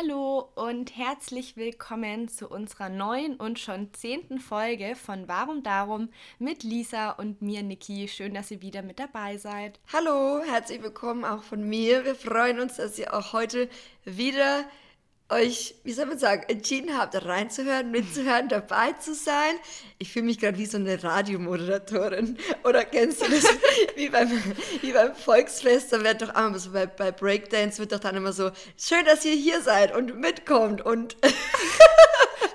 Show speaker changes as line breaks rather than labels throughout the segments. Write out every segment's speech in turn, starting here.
Hallo und herzlich willkommen zu unserer neuen und schon zehnten Folge von Warum Darum mit Lisa und mir, Niki. Schön, dass ihr wieder mit dabei seid.
Hallo, herzlich willkommen auch von mir. Wir freuen uns, dass ihr auch heute wieder euch, wie soll man sagen, entschieden habt, reinzuhören, mitzuhören, dabei zu sein. Ich fühle mich gerade wie so eine Radiomoderatorin. Oder kennst du das? wie, beim, wie beim Volksfest, da wird doch einmal so bei, bei Breakdance wird doch dann immer so, schön, dass ihr hier seid und mitkommt und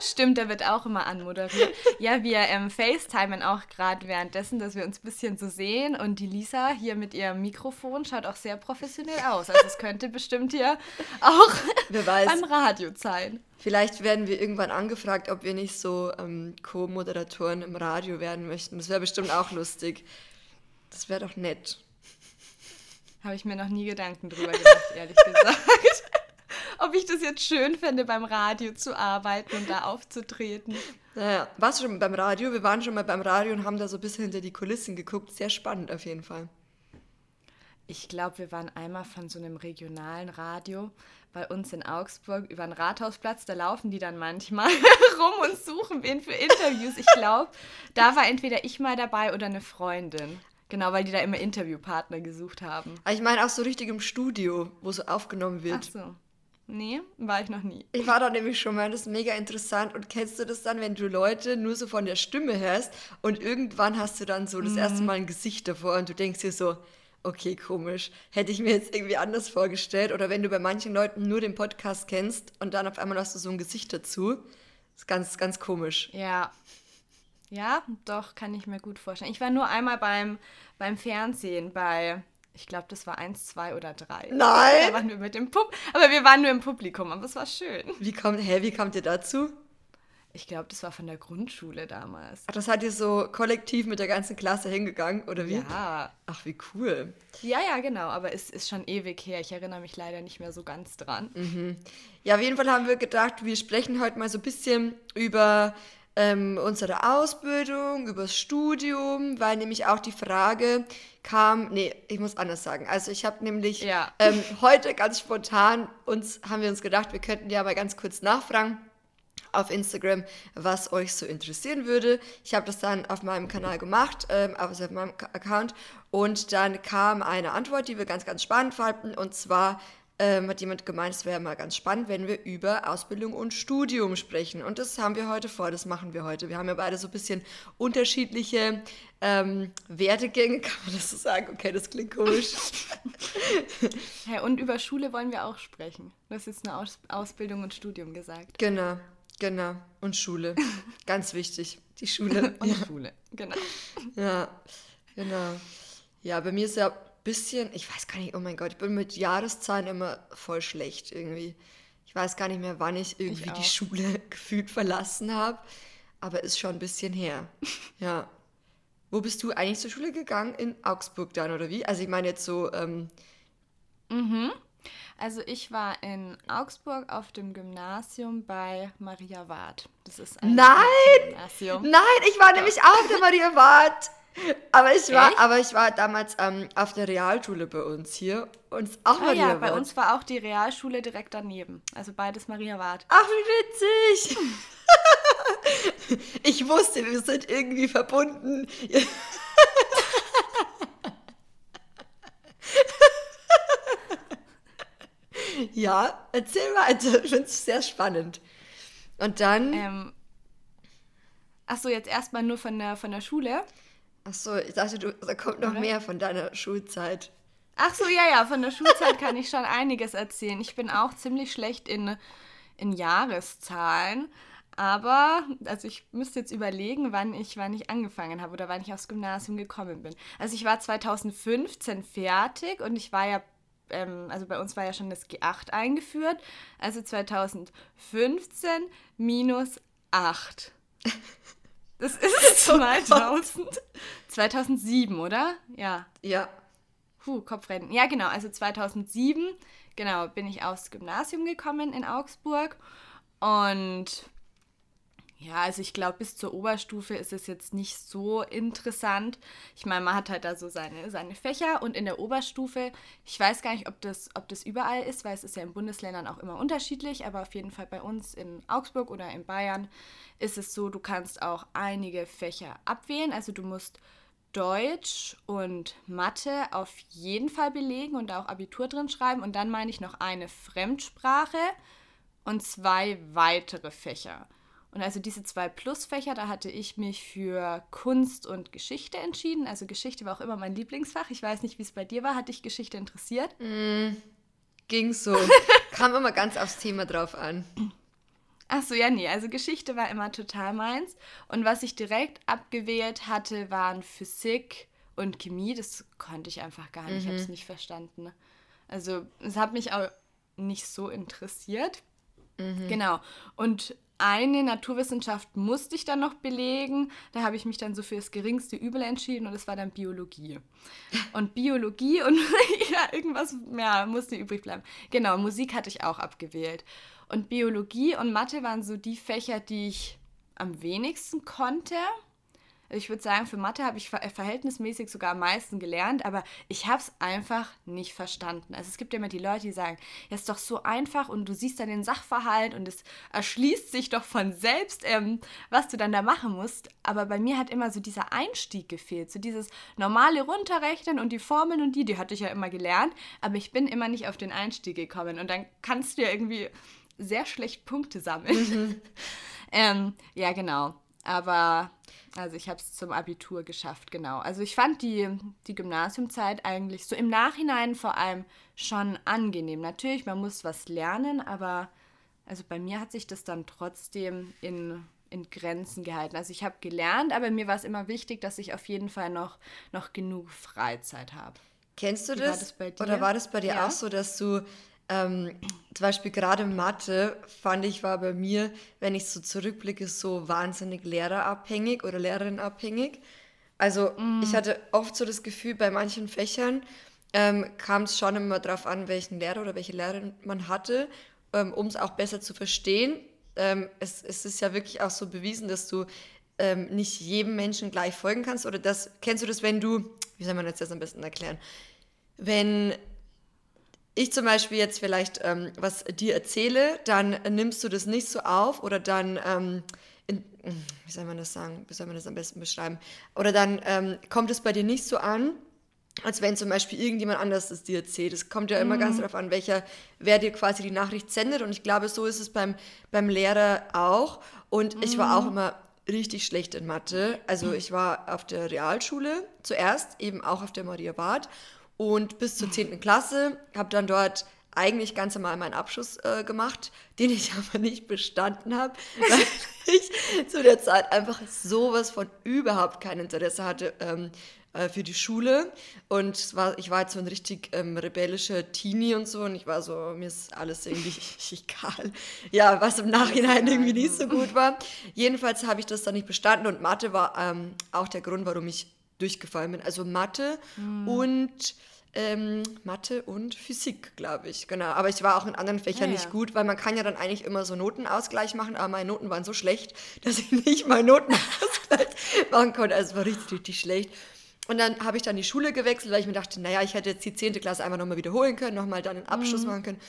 Stimmt, der wird auch immer anmoderiert. Ja, wir ähm, FaceTimen auch gerade währenddessen, dass wir uns ein bisschen so sehen. Und die Lisa hier mit ihrem Mikrofon schaut auch sehr professionell aus. Also es könnte bestimmt hier auch beim Radio sein.
Vielleicht werden wir irgendwann angefragt, ob wir nicht so ähm, Co-Moderatoren im Radio werden möchten. Das wäre bestimmt auch lustig. Das wäre doch nett.
Habe ich mir noch nie Gedanken drüber gemacht, ehrlich gesagt ob ich das jetzt schön fände, beim Radio zu arbeiten und da aufzutreten.
Naja, warst du schon beim Radio? Wir waren schon mal beim Radio und haben da so ein bisschen hinter die Kulissen geguckt. Sehr spannend auf jeden Fall.
Ich glaube, wir waren einmal von so einem regionalen Radio bei uns in Augsburg über den Rathausplatz. Da laufen die dann manchmal rum und suchen wen für Interviews. Ich glaube, da war entweder ich mal dabei oder eine Freundin. Genau, weil die da immer Interviewpartner gesucht haben.
Aber ich meine auch so richtig im Studio, wo so aufgenommen wird.
Ach so. Nee, war ich noch nie.
Ich war da nämlich schon mal, das ist mega interessant. Und kennst du das dann, wenn du Leute nur so von der Stimme hörst und irgendwann hast du dann so das mhm. erste Mal ein Gesicht davor und du denkst dir so, okay, komisch, hätte ich mir jetzt irgendwie anders vorgestellt. Oder wenn du bei manchen Leuten nur den Podcast kennst und dann auf einmal hast du so ein Gesicht dazu. Das ist ganz, ganz komisch.
Ja. Ja, doch, kann ich mir gut vorstellen. Ich war nur einmal beim, beim Fernsehen bei ich glaube, das war eins, zwei oder drei.
Nein!
Da waren wir mit dem Pub aber wir waren nur im Publikum, aber es war schön.
Wie kommt, hä, wie kommt ihr dazu?
Ich glaube, das war von der Grundschule damals.
Ach, das hat ihr so kollektiv mit der ganzen Klasse hingegangen, oder wie?
Ja.
Ach, wie cool.
Ja, ja, genau, aber es ist schon ewig her. Ich erinnere mich leider nicht mehr so ganz dran.
Mhm. Ja, auf jeden Fall haben wir gedacht, wir sprechen heute mal so ein bisschen über ähm, unsere Ausbildung, über das Studium, weil nämlich auch die Frage kam, nee, ich muss anders sagen. Also ich habe nämlich
ja.
ähm, heute ganz spontan uns, haben wir uns gedacht, wir könnten ja mal ganz kurz nachfragen auf Instagram, was euch so interessieren würde. Ich habe das dann auf meinem Kanal gemacht, ähm, also auf meinem Account und dann kam eine Antwort, die wir ganz, ganz spannend fanden und zwar ähm, hat jemand gemeint, es wäre mal ganz spannend, wenn wir über Ausbildung und Studium sprechen. Und das haben wir heute vor, das machen wir heute. Wir haben ja beide so ein bisschen unterschiedliche ähm, Werdegänge, kann man das so sagen? Okay, das klingt komisch.
ja, und über Schule wollen wir auch sprechen. Du hast jetzt eine Aus Ausbildung und Studium gesagt.
Genau, genau. Und Schule. Ganz wichtig, die Schule.
und ja. Schule, genau.
Ja, genau. Ja, bei mir ist ja bisschen, ich weiß gar nicht, oh mein Gott, ich bin mit Jahreszahlen immer voll schlecht irgendwie. Ich weiß gar nicht mehr, wann ich irgendwie ich die Schule gefühlt verlassen habe, aber ist schon ein bisschen her. ja. Wo bist du eigentlich zur Schule gegangen? In Augsburg dann, oder wie? Also ich meine jetzt so... Ähm
mhm. Also ich war in Augsburg auf dem Gymnasium bei Maria Ward. Das ist ein
Nein! Gymnasium. Nein, ich war nämlich auch auf der Maria Ward aber ich war, aber ich war damals ähm, auf der Realschule bei uns hier und auch
ah, Maria ja, bei uns war auch die Realschule direkt daneben. Also beides Maria Ward.
Ach, wie witzig! ich wusste, wir sind irgendwie verbunden. ja, erzähl weiter. Ich finde es sehr spannend. Und dann.
Ähm, Achso, jetzt erstmal nur von der, von der Schule.
Ach so, ich dachte, du, da kommt noch Oder? mehr von deiner Schulzeit.
Ach so, ja, ja, von der Schulzeit kann ich schon einiges erzählen. Ich bin auch ziemlich schlecht in, in Jahreszahlen. Aber, also ich müsste jetzt überlegen, wann ich, wann ich angefangen habe oder wann ich aufs Gymnasium gekommen bin. Also ich war 2015 fertig und ich war ja, ähm, also bei uns war ja schon das G8 eingeführt. Also 2015 minus 8. Das ist 2000. 2007, oder? Ja.
Ja.
Puh, Kopfrennen. Ja, genau. Also 2007, genau, bin ich aufs Gymnasium gekommen in Augsburg. Und Ja, also ich glaube, bis zur Oberstufe ist es jetzt nicht so interessant. Ich meine, man hat halt da so seine, seine Fächer und in der Oberstufe, ich weiß gar nicht, ob das, ob das überall ist, weil es ist ja in Bundesländern auch immer unterschiedlich, aber auf jeden Fall bei uns in Augsburg oder in Bayern ist es so, du kannst auch einige Fächer abwählen. Also du musst Deutsch und Mathe auf jeden Fall belegen und auch Abitur drin schreiben. Und dann meine ich noch eine Fremdsprache und zwei weitere Fächer. Und also diese zwei Plusfächer, da hatte ich mich für Kunst und Geschichte entschieden. Also Geschichte war auch immer mein Lieblingsfach. Ich weiß nicht, wie es bei dir war. Hat dich Geschichte interessiert?
Mm, ging so. Kam immer ganz aufs Thema drauf an.
Ach so, ja, nee. Also Geschichte war immer total meins. Und was ich direkt abgewählt hatte, waren Physik und Chemie. Das konnte ich einfach gar nicht. Mhm. Ich habe es nicht verstanden. Also es hat mich auch nicht so interessiert. Mhm. Genau. Und eine Naturwissenschaft musste ich dann noch belegen. Da habe ich mich dann so für das geringste Übel entschieden und das war dann Biologie. Und Biologie und ja, irgendwas ja, musste übrig bleiben. Genau, Musik hatte ich auch abgewählt. Und Biologie und Mathe waren so die Fächer, die ich am wenigsten konnte. Ich würde sagen, für Mathe habe ich verhältnismäßig sogar am meisten gelernt, aber ich habe es einfach nicht verstanden. Also es gibt ja immer die Leute, die sagen, ja, ist doch so einfach und du siehst dann den Sachverhalt und es erschließt sich doch von selbst, ähm, was du dann da machen musst. Aber bei mir hat immer so dieser Einstieg gefehlt, so dieses normale Runterrechnen und die Formeln und die, die hatte ich ja immer gelernt, aber ich bin immer nicht auf den Einstieg gekommen und dann kannst du ja irgendwie sehr schlecht Punkte sammeln. Mhm. ähm, ja, genau. Aber also ich habe es zum Abitur geschafft, genau. Also ich fand die, die Gymnasiumzeit eigentlich so im Nachhinein vor allem schon angenehm. Natürlich, man muss was lernen, aber also bei mir hat sich das dann trotzdem in, in Grenzen gehalten. Also ich habe gelernt, aber mir war es immer wichtig, dass ich auf jeden Fall noch, noch genug Freizeit habe.
Kennst du das? War das Oder war das bei dir ja. auch so, dass du ähm, zum Beispiel gerade Mathe fand ich war bei mir, wenn ich so zurückblicke, so wahnsinnig lehrerabhängig oder lehrerinabhängig. Also mm. ich hatte oft so das Gefühl, bei manchen Fächern ähm, kam es schon immer darauf an, welchen Lehrer oder welche Lehrerin man hatte, ähm, um es auch besser zu verstehen. Ähm, es, es ist ja wirklich auch so bewiesen, dass du ähm, nicht jedem Menschen gleich folgen kannst. Oder das, kennst du das, wenn du, wie soll man jetzt das am besten erklären? Wenn ich zum Beispiel jetzt vielleicht ähm, was dir erzähle, dann nimmst du das nicht so auf oder dann, ähm, in, wie soll man das sagen, wie soll man das am besten beschreiben? Oder dann ähm, kommt es bei dir nicht so an, als wenn zum Beispiel irgendjemand anders es dir erzählt. Es kommt ja immer mhm. ganz darauf an, welcher, wer dir quasi die Nachricht sendet. Und ich glaube, so ist es beim, beim Lehrer auch. Und mhm. ich war auch mhm. immer richtig schlecht in Mathe. Also ich war auf der Realschule zuerst, eben auch auf der Maria Barth und bis zur 10. Klasse habe dann dort eigentlich ganz normal meinen Abschluss äh, gemacht, den ich aber nicht bestanden habe, weil ich zu der Zeit einfach sowas von überhaupt kein Interesse hatte ähm, äh, für die Schule. Und war, ich war jetzt so ein richtig ähm, rebellischer Teenie und so und ich war so, mir ist alles irgendwie egal. Ja, was im Nachhinein irgendwie nicht so gut war. Jedenfalls habe ich das dann nicht bestanden und Mathe war ähm, auch der Grund, warum ich durchgefallen bin. Also Mathe mhm. und ähm, Mathe und Physik, glaube ich. Genau. Aber ich war auch in anderen Fächern ja, nicht ja. gut, weil man kann ja dann eigentlich immer so Notenausgleich machen, aber meine Noten waren so schlecht, dass ich nicht mal Notenausgleich machen konnte. Also es war richtig, richtig schlecht. Und dann habe ich dann die Schule gewechselt, weil ich mir dachte, naja, ich hätte jetzt die 10. Klasse einfach nochmal wiederholen können, nochmal dann einen Abschluss mhm. machen können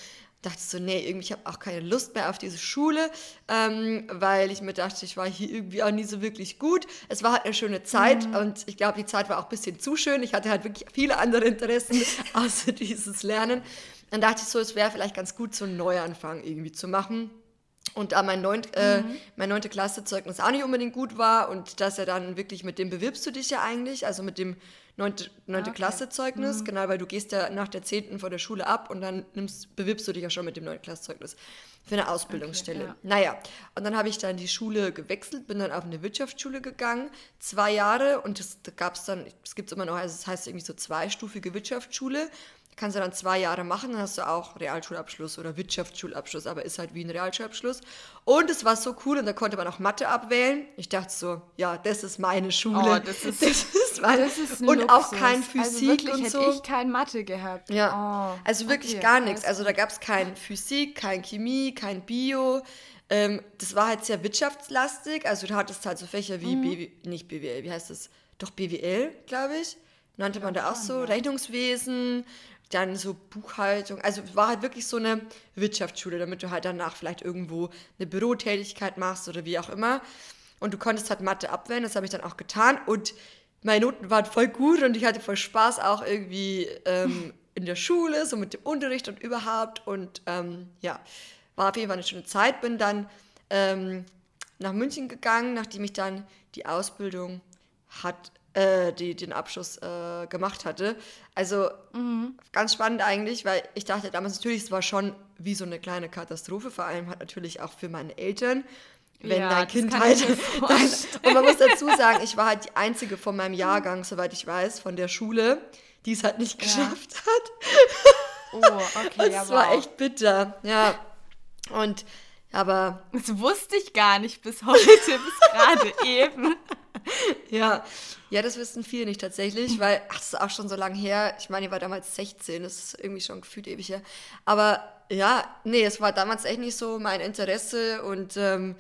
dachte so, nee, irgendwie, ich habe auch keine Lust mehr auf diese Schule, ähm, weil ich mir dachte, ich war hier irgendwie auch nie so wirklich gut. Es war halt eine schöne Zeit mhm. und ich glaube, die Zeit war auch ein bisschen zu schön. Ich hatte halt wirklich viele andere Interessen außer dieses Lernen. Dann dachte ich so, es wäre vielleicht ganz gut, so einen Neuanfang irgendwie zu machen. Und da mein, neunt, äh, mhm. mein neunte Klassezeugnis auch nicht unbedingt gut war und dass er dann wirklich mit dem bewirbst du dich ja eigentlich, also mit dem neunte, neunte okay. Klassezeugnis, mhm. genau, weil du gehst ja nach der zehnten vor der Schule ab und dann nimmst, bewirbst du dich ja schon mit dem neunten Klassezeugnis für eine Ausbildungsstelle. Okay, ja. Naja, und dann habe ich dann die Schule gewechselt, bin dann auf eine Wirtschaftsschule gegangen, zwei Jahre und das, da gab es dann, es gibt es immer noch, also es heißt irgendwie so zweistufige Wirtschaftsschule. Kannst du dann zwei Jahre machen, dann hast du auch Realschulabschluss oder Wirtschaftsschulabschluss, aber ist halt wie ein Realschulabschluss. Und es war so cool und da konnte man auch Mathe abwählen. Ich dachte so, ja, das ist meine Schule.
Oh, das ist,
das ist meine
das ist
Und auch
Luxus.
kein
Also
Physik
wirklich
und
hätte
so.
ich kein Mathe gehabt.
Ja,
Oh,
also wirklich
okay,
gar nichts. Also da gab es kein Physik, kein Chemie, kein Bio. Ähm, das war halt sehr wirtschaftslastig. Also du hattest halt so Fächer
Mhm.
wie BW, nicht BWL, wie heißt das? Doch BWL, glaube ich. Nannte man da auch so. Rechnungswesen, dann so Buchhaltung. Also war halt wirklich so eine Wirtschaftsschule, damit du halt danach vielleicht irgendwo eine Bürotätigkeit machst oder wie auch immer. Und du konntest halt Mathe abwählen, das habe ich dann auch getan. Und meine Noten waren voll gut und ich hatte voll Spaß auch irgendwie ähm, in der Schule, so mit dem Unterricht und überhaupt. Und ähm, ja, war auf jeden Fall eine schöne Zeit. Bin dann ähm, nach München gegangen, nachdem ich dann die Ausbildung hat, äh, die, den Abschluss äh, gemacht hatte. Also ganz spannend eigentlich, weil ich dachte damals natürlich, es war schon wie so eine kleine Katastrophe, vor allem halt natürlich auch für meine Eltern. Wenn
Ja,
dein
das
Kind halt. Dein, und man muss dazu sagen, ich war halt die einzige von meinem Jahrgang, soweit ich weiß, von der Schule, die es halt nicht geschafft hat.
Oh, okay, ja,
es war
wow.
echt bitter. Ja. Und aber
Das wusste ich gar nicht bis heute, bis gerade eben.
Ja, ja, das wissen viele nicht tatsächlich, weil, ach, das ist auch schon so lange her. Ich meine, ich war damals 16, das ist irgendwie schon gefühlt ewig her. Aber ja, nee, es war damals echt nicht so mein Interesse und ähm,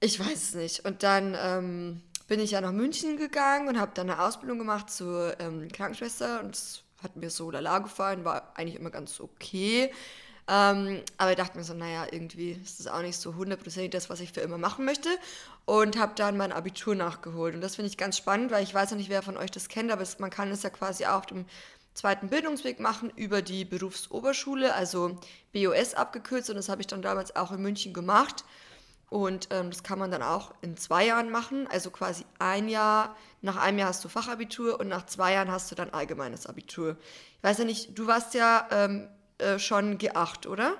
ich weiß es nicht. Und dann ähm, bin ich ja nach München gegangen und habe dann eine Ausbildung gemacht zur ähm, Krankenschwester und es hat mir so lala gefallen, war eigentlich immer ganz okay. Ähm, aber ich dachte mir so, naja, irgendwie ist das auch nicht so hundertprozentig das, was ich für immer machen möchte. Und habe dann mein Abitur nachgeholt. Und das finde ich ganz spannend, weil ich weiß noch nicht, wer von euch das kennt, aber es, man kann es ja quasi auch auf dem zweiten Bildungsweg machen über die Berufsoberschule, also BOS abgekürzt. Und das habe ich dann damals auch in München gemacht. Und ähm, das kann man dann auch in zwei Jahren machen. Also quasi ein Jahr, nach einem Jahr hast du Fachabitur und nach zwei Jahren hast du dann allgemeines Abitur. Ich weiß ja nicht, du warst ja ähm, äh, schon G8, oder?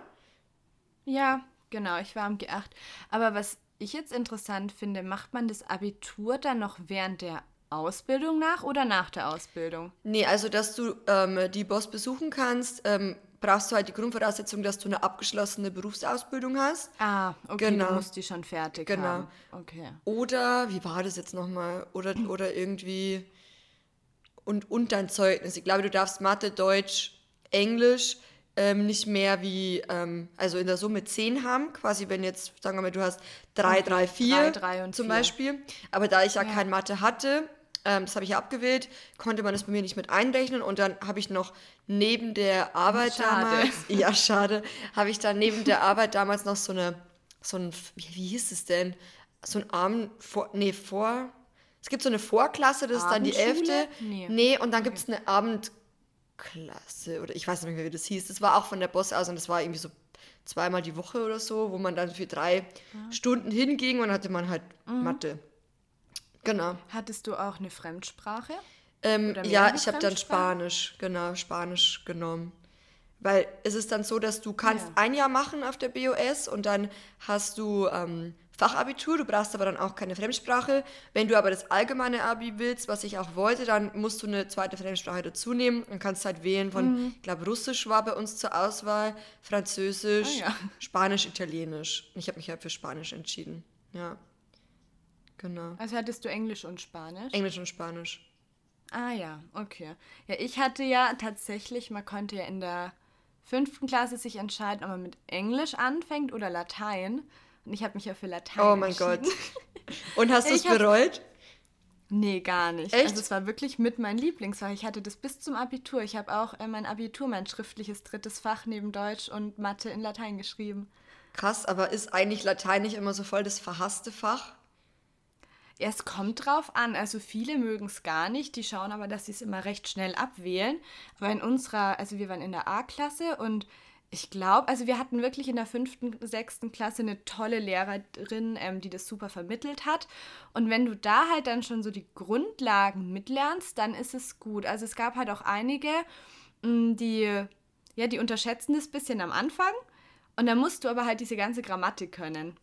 Ja, genau, ich war am G8. Aber was ich jetzt interessant finde, macht man das Abitur dann noch während der Ausbildung nach oder nach der Ausbildung?
Nee, also dass du ähm, die Boss besuchen kannst, ähm, brauchst du halt die Grundvoraussetzung, dass du eine abgeschlossene Berufsausbildung hast.
Ah, okay,
Genau.
du musst die schon fertig
Genau.
haben. Okay.
Oder, wie war das jetzt nochmal? Oder, oder irgendwie. Und, und dein Zeugnis. Ich glaube, du darfst Mathe, Deutsch, Englisch ähm, nicht mehr wie, ähm, also in der Summe 10 haben. Quasi, wenn jetzt, sagen wir mal, du hast 3, 3, 4
drei, drei und
zum
vier.
Beispiel. Aber da ich ja,
Ja.
kein Mathe hatte, ähm, das habe ich ja abgewählt, konnte man das bei mir nicht mit einrechnen. Und dann habe ich noch neben der Arbeit
Schade.
damals, ja, schade, habe ich dann neben der Arbeit damals noch so eine, so ein, wie, wie hieß es denn? So ein Abend, vor, nee, vor, es gibt so eine Vorklasse, das ist dann die
Abendschule?
elfte.
Nee.
Nee, und dann gibt es eine Abendklasse oder ich weiß nicht mehr, wie das hieß. Das war auch von der Boss aus und das war irgendwie so zweimal die Woche oder so, wo man dann für drei Stunden hinging und hatte man halt
Mhm.
Mathe. Genau.
Hattest du auch eine Fremdsprache?
Ähm, ja, ich habe dann? Spanisch, genau, Spanisch genommen. Weil es ist dann so, dass du kannst
Ja.
ein Jahr machen auf der BOS und dann hast du ähm, Fachabitur, du brauchst aber dann auch keine Fremdsprache. Wenn du aber das allgemeine Abi willst, was ich auch wollte, dann musst du eine zweite Fremdsprache dazu nehmen und kannst halt wählen von,
Mhm.
ich glaube, Russisch war bei uns zur Auswahl, Französisch,
Ah, ja.
Spanisch, Italienisch. Ich habe mich halt für Spanisch entschieden. Ja. Genau.
Also hattest du Englisch und Spanisch?
Englisch und Spanisch.
Ah ja, okay. Ja, ich hatte ja tatsächlich, man konnte ja in der fünften Klasse sich entscheiden, ob man mit Englisch anfängt oder Latein. Und ich habe mich ja für Latein
Oh mein. Gott. Und hast du es bereut?
Nee, gar nicht.
Echt?
Also es war wirklich mit mein Lieblingsfach. Ich hatte das bis zum Abitur. Ich habe auch äh, mein Abitur, mein schriftliches drittes Fach neben Deutsch und Mathe in Latein geschrieben.
Krass, aber ist eigentlich Latein nicht immer so voll das verhasste Fach?
Ja, es kommt drauf an. Also viele mögen es gar nicht. Die schauen aber, dass sie es immer recht schnell abwählen. Aber in unserer, also wir waren in der A-Klasse und ich glaube, also wir hatten wirklich in der fünften, sechsten Klasse eine tolle Lehrerin, ähm, die das super vermittelt hat. Und wenn du da halt dann schon so die Grundlagen mitlernst, dann ist es gut. Also es gab halt auch einige, mh, die, ja, die unterschätzen das bisschen am Anfang. Und dann musst du aber halt diese ganze Grammatik können.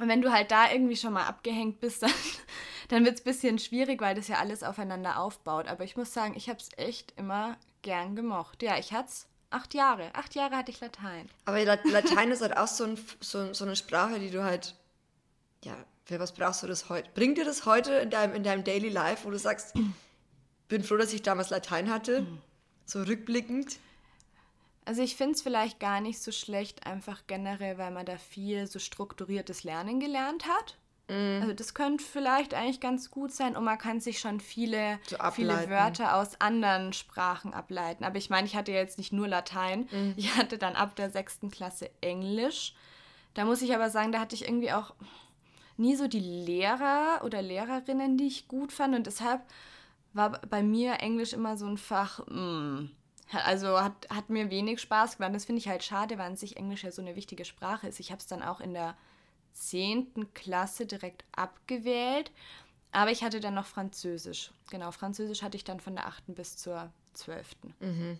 Und wenn du halt da irgendwie schon mal abgehängt bist, dann, dann wird es ein bisschen schwierig, weil das ja alles aufeinander aufbaut. Aber ich muss sagen, ich habe es echt immer gern gemocht. Ja, ich hatte es acht Jahre. Acht Jahre hatte ich Latein.
Aber Latein ist halt auch so, ein, so, so eine Sprache, die du halt, ja, für was brauchst du das heute? Bringt dir das heute in deinem, in deinem Daily Life, wo du sagst, bin froh, dass ich damals Latein hatte, so rückblickend?
Also ich finde es vielleicht gar nicht so schlecht, einfach generell, weil man da viel so strukturiertes Lernen gelernt hat. Mm. Also das könnte vielleicht eigentlich ganz gut sein und man kann sich schon viele, so viele Wörter aus anderen Sprachen ableiten. Aber ich meine, ich hatte jetzt nicht nur Latein, mm. ich hatte dann ab der sechsten Klasse Englisch. Da muss ich aber sagen, da hatte ich irgendwie auch nie so die Lehrer oder Lehrerinnen, die ich gut fand und deshalb war bei mir Englisch immer so ein Fach, mm, also hat, hat mir wenig Spaß gemacht. Das finde ich halt schade, weil an sich Englisch ja so eine wichtige Sprache ist. Ich habe es dann auch in der 10. Klasse direkt abgewählt. Aber ich hatte dann noch Französisch. Genau, Französisch hatte ich dann von der 8. bis zur 12. Mhm.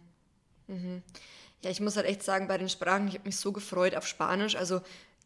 Mhm. Ja, ich muss halt echt sagen, bei den Sprachen, ich habe mich so gefreut auf Spanisch. Also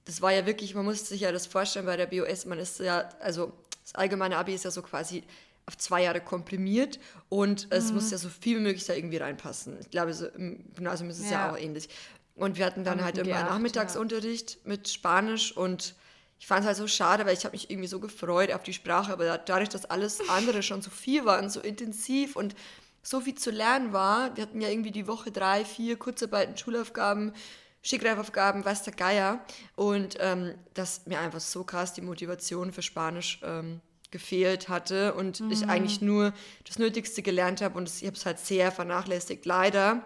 das war ja wirklich, man muss sich ja das vorstellen bei der BOS, man ist ja, also das allgemeine Abi ist ja so quasi auf zwei Jahre komprimiert und mhm. es muss ja so viel wie möglich da irgendwie reinpassen. Ich glaube, so im Gymnasium ist es ja, ja auch ähnlich. Und wir hatten dann halt immer geacht, Nachmittagsunterricht ja. mit Spanisch und ich fand es halt so schade, weil ich habe mich irgendwie so gefreut auf die Sprache, aber dadurch, dass alles andere schon so viel war und so intensiv und so viel zu lernen war, wir hatten ja irgendwie die Woche drei, vier Kurzarbeiten, Schulaufgaben, Schickreifaufgaben, weiß der Geier und ähm, dass mir einfach so krass die Motivation für Spanisch ähm, gefehlt hatte und mhm. ich eigentlich nur das Nötigste gelernt habe und ich habe es halt sehr vernachlässigt, leider.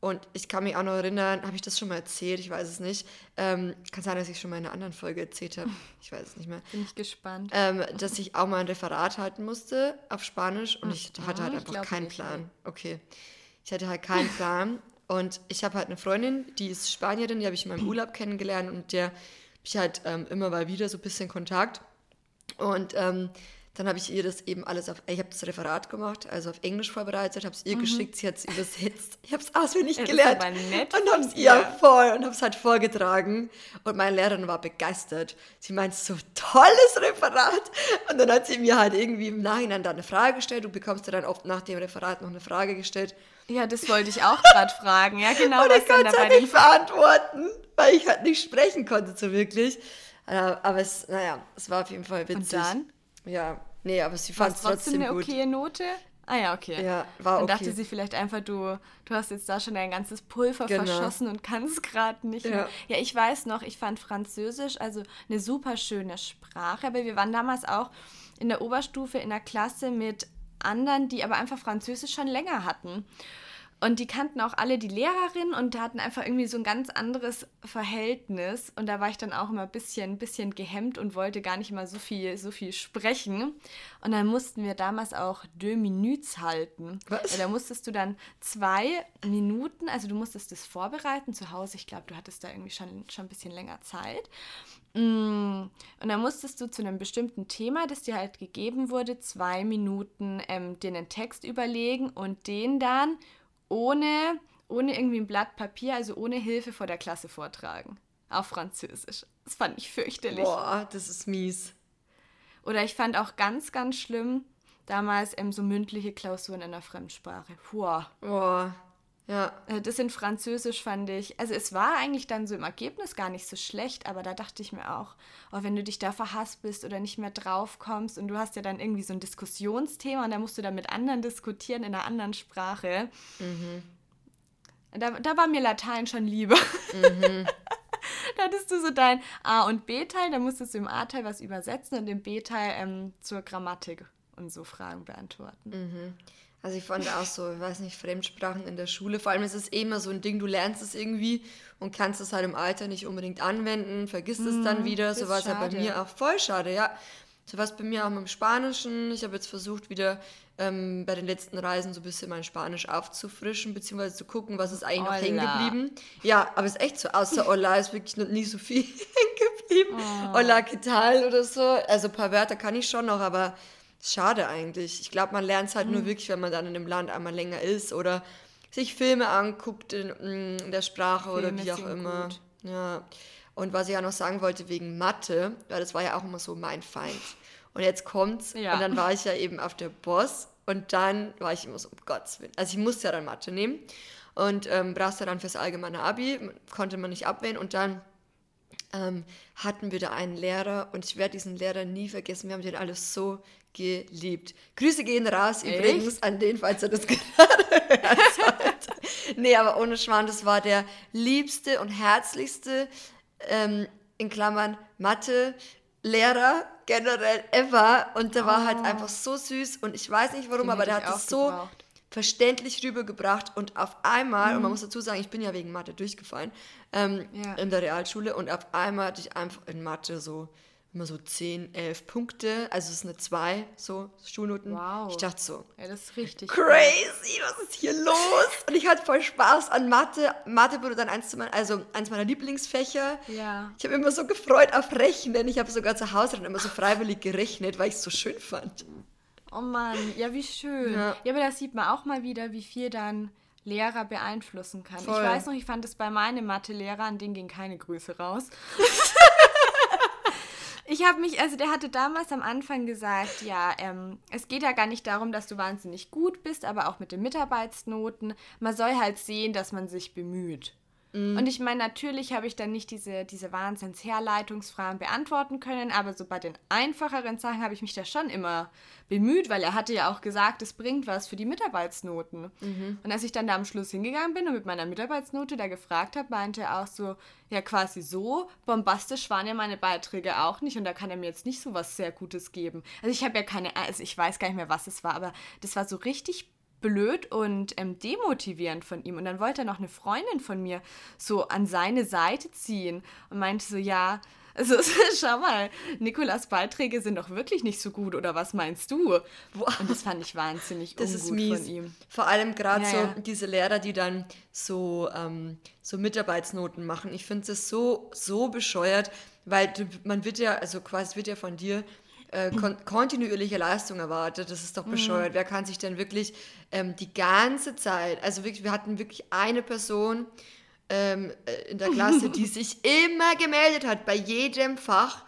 Und ich kann mich auch noch erinnern, habe ich das schon mal erzählt? Ich weiß es nicht. Ähm, kann sein, dass ich schon mal in einer anderen Folge erzählt habe. Ich weiß es nicht mehr.
Bin ich gespannt.
Ähm, dass ich auch mal ein Referat halten musste auf Spanisch und ich hatte halt einfach keinen Plan. Okay. Ich hatte halt keinen Plan. Und ich habe halt eine Freundin, die ist Spanierin, die habe ich in meinem Urlaub kennengelernt und der habe ich halt ähm, immer mal wieder so ein bisschen Kontakt. Und ähm, dann habe ich ihr das eben alles auf, ich habe das Referat gemacht, also auf Englisch vorbereitet, habe es ihr mhm. geschickt, sie hat es übersetzt. Ich habe es auswendig gelernt. nett und habe es ihr ja. voll und habe es halt vorgetragen. Und meine Lehrerin war begeistert. Sie meint, so tolles Referat. Und dann hat sie mir halt irgendwie im Nachhinein dann eine Frage gestellt. Du bekommst ja dann oft nach dem Referat noch eine Frage gestellt.
Ja, das wollte ich auch gerade fragen. Ja, genau.
Und ich konnte es halt nicht beantworten, weil ich halt nicht sprechen konnte so wirklich. Äh, aber es, naja, es war auf jeden Fall witzig. Und dann? Ja, Nee, aber sie fand es trotzdem
eine okay Note? Ah ja, okay.
Ja, war
Dann okay. dachte sie vielleicht einfach, du, du hast jetzt da schon dein ganzes Pulver genau. verschossen und kannst gerade nicht ja. mehr. Ja, ich weiß noch, ich fand Französisch also eine super schöne Sprache, aber wir waren damals auch in der Oberstufe in der Klasse mit anderen, die aber einfach Französisch schon länger hatten. Und die kannten auch alle die Lehrerin und hatten einfach irgendwie so ein ganz anderes Verhältnis. Und da war ich dann auch immer ein bisschen, bisschen gehemmt und wollte gar nicht mal so viel, so viel sprechen. Und dann mussten wir damals auch deux minutes halten. Was? Da musstest du dann zwei Minuten, also du musstest das vorbereiten zu Hause. Ich glaube, du hattest da irgendwie schon, schon ein bisschen länger Zeit. Mm. Und dann musstest du zu einem bestimmten Thema, das dir halt gegeben wurde, zwei Minuten ähm, einen Text überlegen und den dann ohne, ohne irgendwie ein Blatt Papier, also ohne Hilfe vor der Klasse vortragen. Auf Französisch. Das fand ich fürchterlich.
Boah, das ist mies.
Oder ich fand auch ganz, ganz schlimm damals ähm, so mündliche Klausuren in der Fremdsprache. Boah.
Boah. Ja.
Äh, das in Französisch fand ich, also es war eigentlich dann so im Ergebnis gar nicht so schlecht, aber da dachte ich mir auch, oh, wenn du dich da verhaspelst oder nicht mehr drauf kommst und du hast ja dann irgendwie so ein Diskussionsthema und da musst du dann mit anderen diskutieren in einer anderen Sprache. Mhm. Da, da war mir Latein schon lieber. Mhm. da hattest du so dein A- und B-Teil, da musstest du im A-Teil was übersetzen und im B-Teil ähm, zur Grammatik und so Fragen beantworten.
Mhm. Also ich fand auch so, ich weiß nicht, Fremdsprachen in der Schule, vor allem ist es eh immer so ein Ding, du lernst es irgendwie und kannst es halt im Alter nicht unbedingt anwenden, vergisst es dann mhm, wieder, so war es halt bei mir auch voll schade, ja. So war es bei mir auch mit dem Spanischen. Ich habe jetzt versucht, wieder ähm, bei den letzten Reisen so ein bisschen mein Spanisch aufzufrischen, beziehungsweise zu gucken, was ist eigentlich Hola. noch hängen geblieben. Ja, aber es ist echt so, außer Hola ist wirklich noch nie so viel hängen geblieben. Oh. Hola, ¿qué tal? oder so. Also ein paar Wörter kann ich schon noch, aber Schade eigentlich. Ich glaube, man lernt es halt mhm. nur wirklich, wenn man dann in dem Land einmal länger ist oder sich Filme anguckt in, mm, in der Sprache Filme oder wie auch immer. Gut. Ja. Und was ich auch noch sagen wollte wegen Mathe, weil das war ja auch immer so mein Feind. Und jetzt kommt's.
Ja.
Und dann war ich ja eben auf der Boss. Und dann war ich immer so, um Gottes Willen. Also ich musste ja dann Mathe nehmen. Und ähm, brauchst ja dann fürs allgemeine Abi. Konnte man nicht abwählen. Und dann ähm, hatten wir da einen Lehrer. Und ich werde diesen Lehrer nie vergessen. Wir haben den alles so geliebt. Grüße gehen raus
Echt?
übrigens an den, falls er das gerade sollte. Nee, aber ohne Schwan, das war der liebste und herzlichste, ähm, in Klammern, Mathe-Lehrer generell ever. Und der war halt
Oh.
einfach so süß und ich weiß nicht warum,
Den
aber der hat es so
gebraucht.
Verständlich rübergebracht und auf einmal,
Mhm.
und man muss dazu sagen, ich bin ja wegen Mathe durchgefallen ähm,
Ja.
in der Realschule und auf einmal hatte ich einfach in Mathe so immer so 10, 11 Punkte, also es ist eine 2, so Schulnoten.
Wow.
Ich dachte so,
Ja, das ist richtig.
crazy, was ist hier los? Und ich hatte voll Spaß an Mathe. Mathe wurde dann eins, zu mein, also eins meiner Lieblingsfächer.
Ja.
Ich habe immer so gefreut auf Rechnen. Ich habe sogar zu Hause dann immer so freiwillig gerechnet, weil ich es so schön fand.
Oh Mann, ja, wie schön.
Ja.
Ja. aber da sieht man auch mal wieder, wie viel dann Lehrer beeinflussen kann.
Voll.
Ich weiß noch, ich fand es bei meinem Mathelehrer, an den ging keine Grüße raus. Ich habe mich, also der hatte damals am Anfang gesagt, ja, ähm, es geht ja gar nicht darum, dass du wahnsinnig gut bist, aber auch mit den Mitarbeitsnoten. Man soll halt sehen, dass man sich bemüht. Und ich meine, natürlich habe ich dann nicht diese, diese Wahnsinns-Herleitungsfragen beantworten können, aber so bei den einfacheren Sachen habe ich mich da schon immer bemüht, weil er hatte ja auch gesagt, es bringt was für die Mitarbeitsnoten. Und als ich dann da am Schluss hingegangen bin und mit meiner Mitarbeitsnote da gefragt habe, meinte er auch so, ja quasi so, bombastisch waren ja meine Beiträge auch nicht und da kann er mir jetzt nicht so was sehr Gutes geben. Also ich habe ja keine, also ich weiß gar nicht mehr, was es war, aber das war so richtig blöd und ähm, demotivierend von ihm. Und dann wollte er noch eine Freundin von mir so an seine Seite ziehen und meinte so, ja, also schau mal, Nikolas Beiträge sind doch wirklich nicht so gut, oder was meinst du? Und das fand ich wahnsinnig
Das ist mies.
von ihm.
Vor allem gerade
Ja,
so
ja.
diese Lehrer, die dann so, ähm, so Mitarbeitsnoten machen. Ich finde das so, so bescheuert, weil du, man wird ja, also quasi wird ja von dir äh, kon kontinuierliche Leistung erwartet. Das ist doch
Mhm.
bescheuert. Wer kann sich denn wirklich ähm, die ganze Zeit, also wirklich, wir hatten wirklich eine Person ähm, äh, in der Klasse, die sich immer gemeldet hat, bei jedem Fach.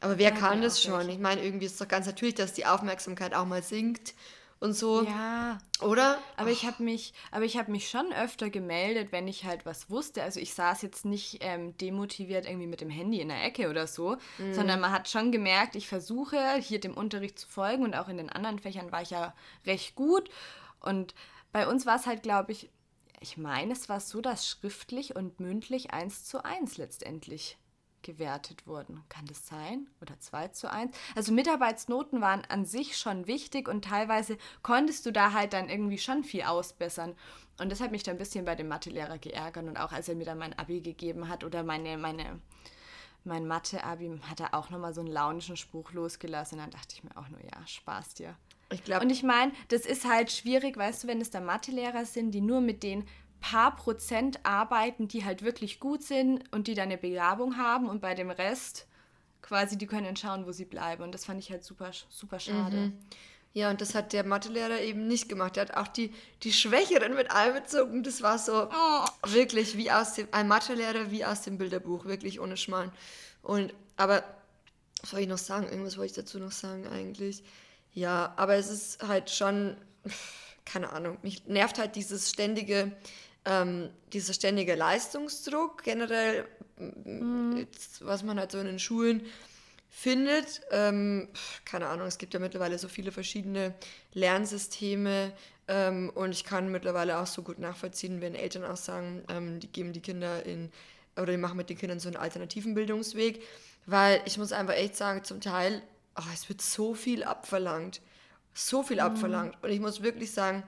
Aber wer
Ja,
kann das schon?
recht.
Ich meine, irgendwie ist doch ganz natürlich, dass die Aufmerksamkeit auch mal sinkt und so,
Ja,
oder?
aber ich habe mich, aber ich habe mich schon öfter gemeldet, wenn ich halt was wusste. Also ich saß jetzt nicht ähm, demotiviert irgendwie mit dem Handy in der Ecke oder so, sondern man hat schon gemerkt, ich versuche hier dem Unterricht zu folgen und auch in den anderen Fächern war ich ja recht gut. Und bei uns war es halt, glaube ich, ich meine, es war so, dass schriftlich und mündlich eins zu eins letztendlich gewertet wurden. Kann das sein? Oder 2 zu 1? Also Mitarbeitsnoten waren an sich schon wichtig und teilweise konntest du da halt dann irgendwie schon viel ausbessern. Und das hat mich dann ein bisschen bei dem Mathelehrer geärgert und auch als er mir dann mein Abi gegeben hat oder meine, meine, mein Mathe-Abi hat er auch nochmal so einen launischen Spruch losgelassen. Und dann dachte ich mir auch nur, ja, Spaß dir.
Ich glaube,
Und ich meine, das ist halt schwierig, weißt du, wenn es da Mathelehrer sind, die nur mit den paar Prozent arbeiten, die halt wirklich gut sind und die da eine Begabung haben und bei dem Rest quasi, die können schauen, wo sie bleiben. Und das fand ich halt super, super schade.
Ja, und das hat der Mathelehrer eben nicht gemacht. Er hat auch die, die Schwächeren mit einbezogen. Das war so wirklich wie aus dem, ein Mathelehrer wie aus dem Bilderbuch, wirklich ohne Schmarrn. Und, aber, was soll ich noch sagen? Irgendwas wollte ich dazu noch sagen eigentlich. Ja, aber es ist halt schon, keine Ahnung, mich nervt halt dieses ständige, ähm, dieser ständige Leistungsdruck generell, jetzt, was man halt so in den Schulen findet. Ähm, keine Ahnung, es gibt ja mittlerweile so viele verschiedene Lernsysteme ähm, und ich kann mittlerweile auch so gut nachvollziehen, wenn Eltern auch sagen, ähm, die geben die Kinder in oder die machen mit den Kindern so einen alternativen Bildungsweg, weil ich muss einfach echt sagen, zum Teil, oh, es wird so viel abverlangt, so viel abverlangt und ich muss wirklich sagen,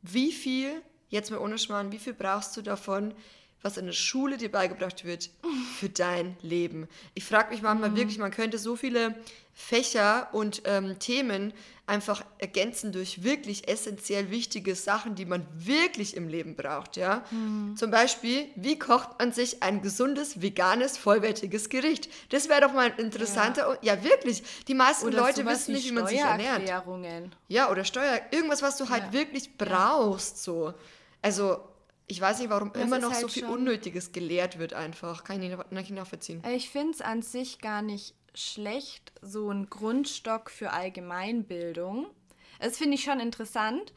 wie viel, jetzt mal ohne Schmarrn, wie viel brauchst du davon, was in der Schule dir beigebracht wird für dein Leben? Ich frage mich manchmal wirklich, man könnte so viele Fächer und ähm, Themen einfach ergänzen durch wirklich essentiell wichtige Sachen, die man wirklich im Leben braucht, ja? Zum Beispiel, wie kocht man sich ein gesundes, veganes, vollwertiges Gericht? Das wäre doch mal ein interessanter, ja. wirklich, die meisten
Oder
Leute wissen nicht, wie man sich ernährt.
Steuererklärungen.
Ja, oder Steuer, irgendwas, was du halt
Ja.
wirklich brauchst, so. Also, ich weiß nicht, warum
Das
immer noch so
halt
viel
schon-
Unnötiges gelehrt wird einfach. Kann ich nicht, nachvollziehen.
Ich finde es an sich gar nicht schlecht so ein Grundstock für Allgemeinbildung. Das finde ich schon interessant,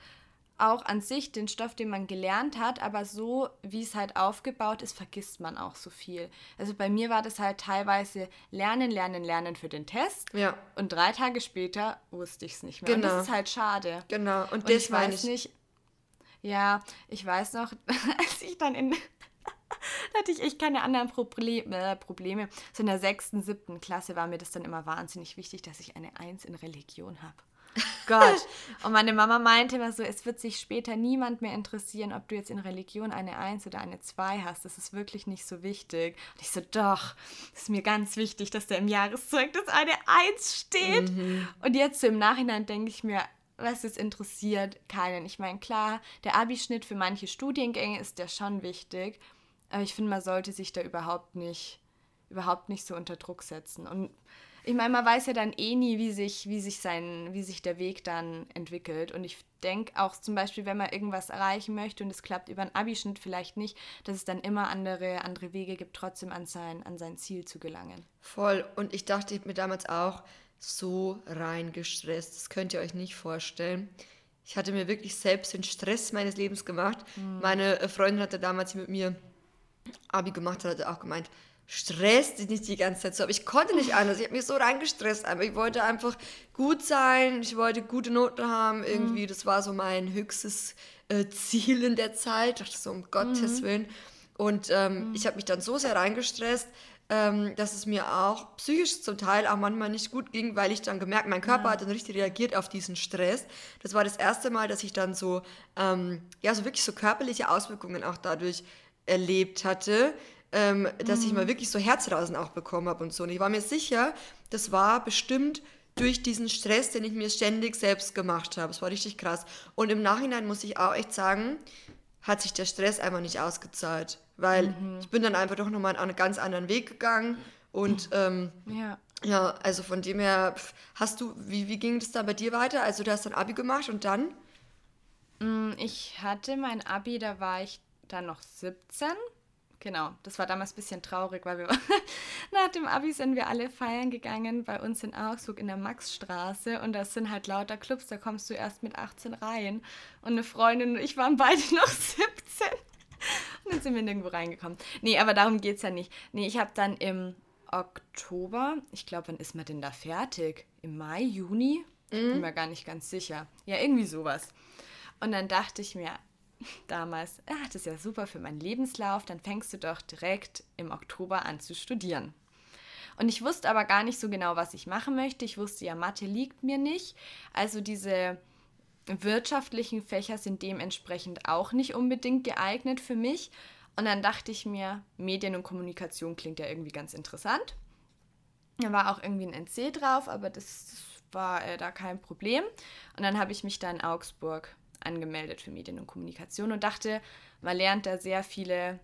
auch an sich den Stoff, den man gelernt hat, aber so wie es halt aufgebaut ist, vergisst man auch so viel. Also bei mir war das halt teilweise Lernen, Lernen, Lernen für den Test.
Ja.
Und drei Tage später wusste ich es nicht mehr.
Genau.
Und das ist halt schade.
Genau. Und,
Und
das
ich weiß
ich.
nicht. Ja, ich weiß noch, als ich dann in. hatte ich echt keine anderen Probleme, äh, Probleme. So in der sechsten, siebten Klasse war mir das dann immer wahnsinnig wichtig, dass ich eine Eins in Religion habe. Gott. Und meine Mama meinte immer so, es wird sich später niemand mehr interessieren, ob du jetzt in Religion eine Eins oder eine Zwei hast. Das ist wirklich nicht so wichtig. Und ich so, doch, das ist mir ganz wichtig, dass da im Jahreszeugnis eine Eins steht. Und jetzt so im Nachhinein denke ich mir, was es interessiert keinen. Ich meine, klar, der Abischnitt für manche Studiengänge ist ja schon wichtig, aber ich finde, man sollte sich da überhaupt nicht, überhaupt nicht so unter Druck setzen. Und ich meine, man weiß ja dann eh nie, wie sich, wie sich sein, wie sich der Weg dann entwickelt. Und ich denke auch zum Beispiel, wenn man irgendwas erreichen möchte und es klappt über einen Abischnitt vielleicht nicht, dass es dann immer andere, andere Wege gibt, trotzdem an sein, an sein Ziel zu gelangen.
Voll. Und ich dachte mir damals auch, so reingestresst. Das könnt ihr euch nicht vorstellen. Ich hatte mir wirklich selbst den Stress meines Lebens gemacht. Meine äh, Freundin hatte damals mit mir Abi gemacht, hat auch gemeint, Stress dich nicht die ganze Zeit so. Aber ich konnte nicht anders. Ich habe mich so reingestresst. Aber ich wollte einfach gut sein. Ich wollte gute Noten haben. Irgendwie, das war so mein höchstes äh, Ziel in der Zeit. Ich dachte so, um Gottes Willen. Und ähm, ich habe mich dann so sehr reingestresst, ähm, dass es mir auch psychisch zum Teil auch manchmal nicht gut ging, weil ich dann gemerkt, mein Körper hat dann richtig reagiert auf diesen Stress. Das war das erste Mal, dass ich dann so, ähm, ja, so wirklich so körperliche Auswirkungen auch dadurch erlebt hatte, ähm, dass ich mal wirklich so Herzrasen auch bekommen habe und so. Und ich war mir sicher, das war bestimmt durch diesen Stress, den ich mir ständig selbst gemacht habe. Das war richtig krass. Und im Nachhinein muss ich auch echt sagen, hat sich der Stress einfach nicht ausgezahlt. Weil ich bin dann einfach doch nochmal einen ganz anderen Weg gegangen. Und ähm,
Ja.
ja, also von dem her, hast du, wie, wie ging das da bei dir weiter? Also du hast dann Abi gemacht und dann?
Mm, Ich hatte mein Abi, da war ich dann noch 17. Genau, das war damals ein bisschen traurig, weil wir nach dem Abi sind wir alle feiern gegangen bei uns in Augsburg in der Maxstraße und das sind halt lauter Clubs, da kommst du erst mit 18 rein. Und eine Freundin und ich waren beide noch 17. Und dann sind wir nirgendwo reingekommen. Nee, aber darum geht es ja nicht. Nee, ich habe dann im Oktober, ich glaube, wann ist man denn da fertig? Im Mai, Juni? Bin mir gar nicht ganz sicher. Ja, irgendwie sowas. Und dann dachte ich mir damals, ah, das ist ja super für meinen Lebenslauf, dann fängst du doch direkt im Oktober an zu studieren. Und ich wusste aber gar nicht so genau, was ich machen möchte. Ich wusste ja, Mathe liegt mir nicht. Also diese wirtschaftlichen Fächer sind dementsprechend auch nicht unbedingt geeignet für mich. Und dann dachte ich mir, Medien und Kommunikation klingt ja irgendwie ganz interessant. Da war auch irgendwie ein NC drauf, aber das war äh, da kein Problem. Und dann habe ich mich da in Augsburg angemeldet für Medien und Kommunikation und dachte, man lernt da sehr viele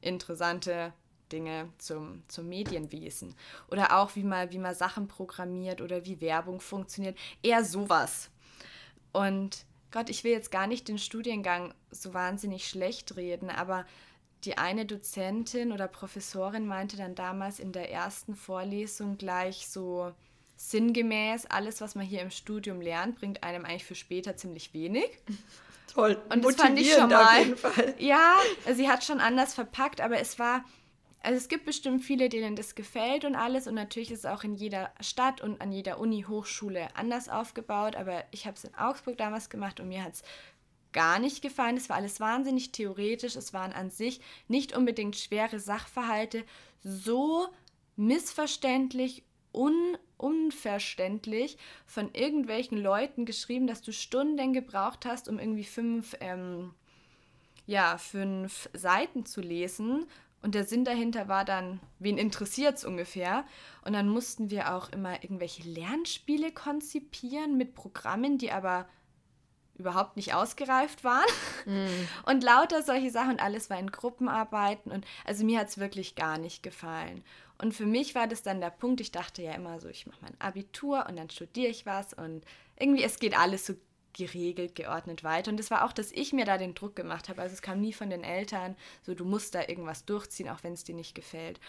interessante Dinge zum, zum Medienwesen. Oder auch, wie man, wie man Sachen programmiert oder wie Werbung funktioniert. Eher sowas. Und Gott, ich will jetzt gar nicht den Studiengang so wahnsinnig schlecht reden, aber die eine Dozentin oder Professorin meinte dann damals in der ersten Vorlesung gleich so sinngemäß, alles, was man hier im Studium lernt, bringt einem eigentlich für später ziemlich wenig.
Toll.
Und das fand ich schon mal. Ja, sie hat schon anders verpackt, aber es war, also es gibt bestimmt viele, denen das gefällt und alles. Und natürlich ist es auch in jeder Stadt und an jeder Uni, Hochschule anders aufgebaut. Aber ich habe es in Augsburg damals gemacht und mir hat es gar nicht gefallen. Es war alles wahnsinnig theoretisch. Es waren an sich nicht unbedingt schwere Sachverhalte, so missverständlich, un unverständlich von irgendwelchen Leuten geschrieben, dass du Stunden gebraucht hast, um irgendwie fünf, ähm, ja, fünf Seiten zu lesen. Und der Sinn dahinter war dann, wen interessiert es ungefähr? Und dann mussten wir auch immer irgendwelche Lernspiele konzipieren mit Programmen, die aber überhaupt nicht ausgereift waren. Und lauter solche Sachen und alles war in Gruppenarbeiten. Und also mir hat es wirklich gar nicht gefallen. Und für mich war das dann der Punkt, ich dachte ja immer so, ich mache mein Abitur und dann studiere ich was und irgendwie, es geht alles so geregelt, geordnet weiter. Und es war auch, dass ich mir da den Druck gemacht habe. Also es kam nie von den Eltern, so du musst da irgendwas durchziehen, auch wenn es dir nicht gefällt.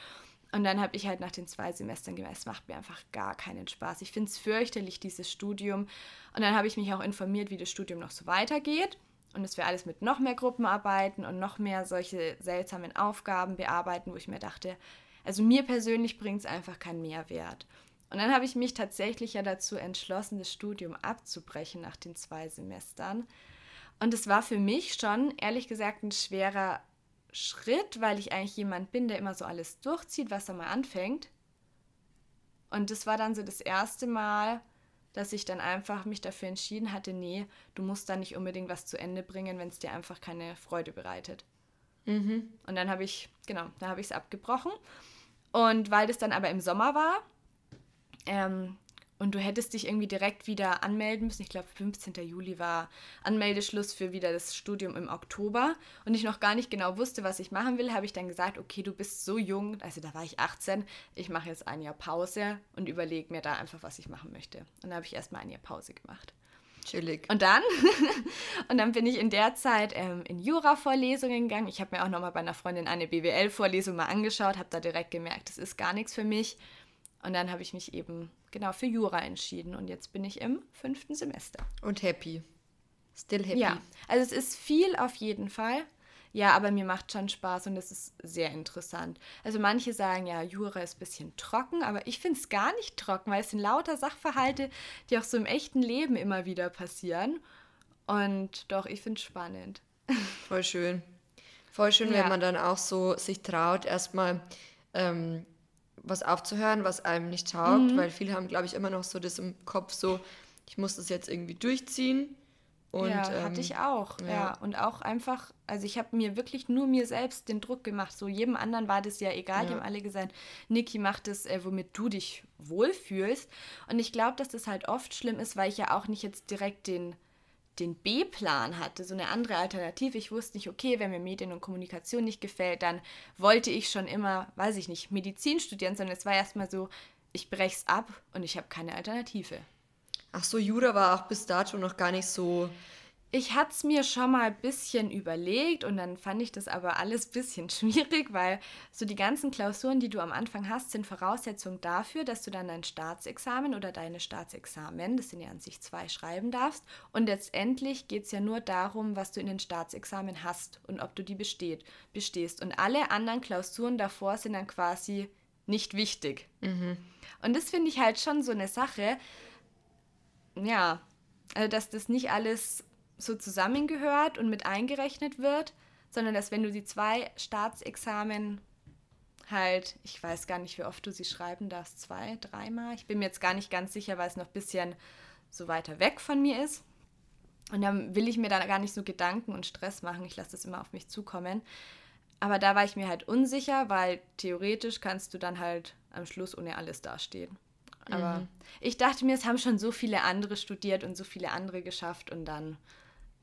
Und dann habe ich halt nach den zwei Semestern gemerkt, es macht mir einfach gar keinen Spaß. Ich finde es fürchterlich, dieses Studium. Und dann habe ich mich auch informiert, wie das Studium noch so weitergeht. Und es wäre alles mit noch mehr Gruppenarbeiten und noch mehr solche seltsamen Aufgaben bearbeiten, wo ich mir dachte, also mir persönlich bringt es einfach keinen Mehrwert. Und dann habe ich mich tatsächlich ja dazu entschlossen, das Studium abzubrechen nach den zwei Semestern. Und es war für mich schon, ehrlich gesagt, ein schwerer Schritt, weil ich eigentlich jemand bin, der immer so alles durchzieht, was er mal anfängt. Und das war dann so das erste Mal, dass ich dann einfach mich dafür entschieden hatte, nee, du musst da nicht unbedingt was zu Ende bringen, wenn es dir einfach keine Freude bereitet. Mhm. Und dann habe ich, genau, da habe ich es abgebrochen. Und weil das dann aber im Sommer war, ähm, und du hättest dich irgendwie direkt wieder anmelden müssen. Ich glaube, 15. Juli war Anmeldeschluss für wieder das Studium im Oktober. Und ich noch gar nicht genau wusste, was ich machen will, habe ich dann gesagt, okay, du bist so jung, also da war ich 18, ich mache jetzt ein Jahr Pause und überlege mir da einfach, was ich machen möchte. Und da habe ich erstmal ein Jahr Pause gemacht.
Chillig.
Und dann, und dann bin ich in der Zeit ähm, in Jura-Vorlesungen gegangen. Ich habe mir auch nochmal bei einer Freundin eine BWL-Vorlesung mal angeschaut, habe da direkt gemerkt, das ist gar nichts für mich. Und dann habe ich mich eben genau für Jura entschieden und jetzt bin ich im fünften Semester.
Und happy. Still happy.
Ja, also es ist viel auf jeden Fall. Ja, aber mir macht schon Spaß und es ist sehr interessant. Also manche sagen ja, Jura ist ein bisschen trocken, aber ich finde es gar nicht trocken, weil es sind lauter Sachverhalte, die auch so im echten Leben immer wieder passieren. Und doch, ich finde es spannend.
Voll schön. Voll schön, ja. wenn man dann auch so sich traut, erstmal ähm, was aufzuhören, was einem nicht taugt, mhm. weil viele haben, glaube ich, immer noch so das im Kopf, so, ich muss das jetzt irgendwie durchziehen.
Und, ja, ähm, hatte ich auch, ja. ja. Und auch einfach, also ich habe mir wirklich nur mir selbst den Druck gemacht. So jedem anderen war das ja egal. Ja. Die haben alle gesagt, Niki, mach das, äh, womit du dich wohlfühlst. Und ich glaube, dass das halt oft schlimm ist, weil ich ja auch nicht jetzt direkt den den B-Plan hatte, so eine andere Alternative. Ich wusste nicht, okay, wenn mir Medien und Kommunikation nicht gefällt, dann wollte ich schon immer, weiß ich nicht, Medizin studieren, sondern es war erstmal so, ich brech's ab und ich habe keine Alternative.
Ach so, Jura war auch bis dato noch gar nicht so
ich hatte es mir schon mal ein bisschen überlegt und dann fand ich das aber alles ein bisschen schwierig, weil so die ganzen Klausuren, die du am Anfang hast, sind Voraussetzung dafür, dass du dann dein Staatsexamen oder deine Staatsexamen, das sind ja an sich zwei, schreiben darfst. Und letztendlich geht es ja nur darum, was du in den Staatsexamen hast und ob du die besteht, bestehst. Und alle anderen Klausuren davor sind dann quasi nicht wichtig. Mhm. Und das finde ich halt schon so eine Sache, ja, also dass das nicht alles so zusammengehört und mit eingerechnet wird, sondern dass wenn du die zwei Staatsexamen halt, ich weiß gar nicht, wie oft du sie schreiben darfst, zwei, dreimal. Ich bin mir jetzt gar nicht ganz sicher, weil es noch ein bisschen so weiter weg von mir ist. Und dann will ich mir da gar nicht so Gedanken und Stress machen. Ich lasse das immer auf mich zukommen. Aber da war ich mir halt unsicher, weil theoretisch kannst du dann halt am Schluss ohne alles dastehen. Aber mhm. ich dachte mir, es haben schon so viele andere studiert und so viele andere geschafft und dann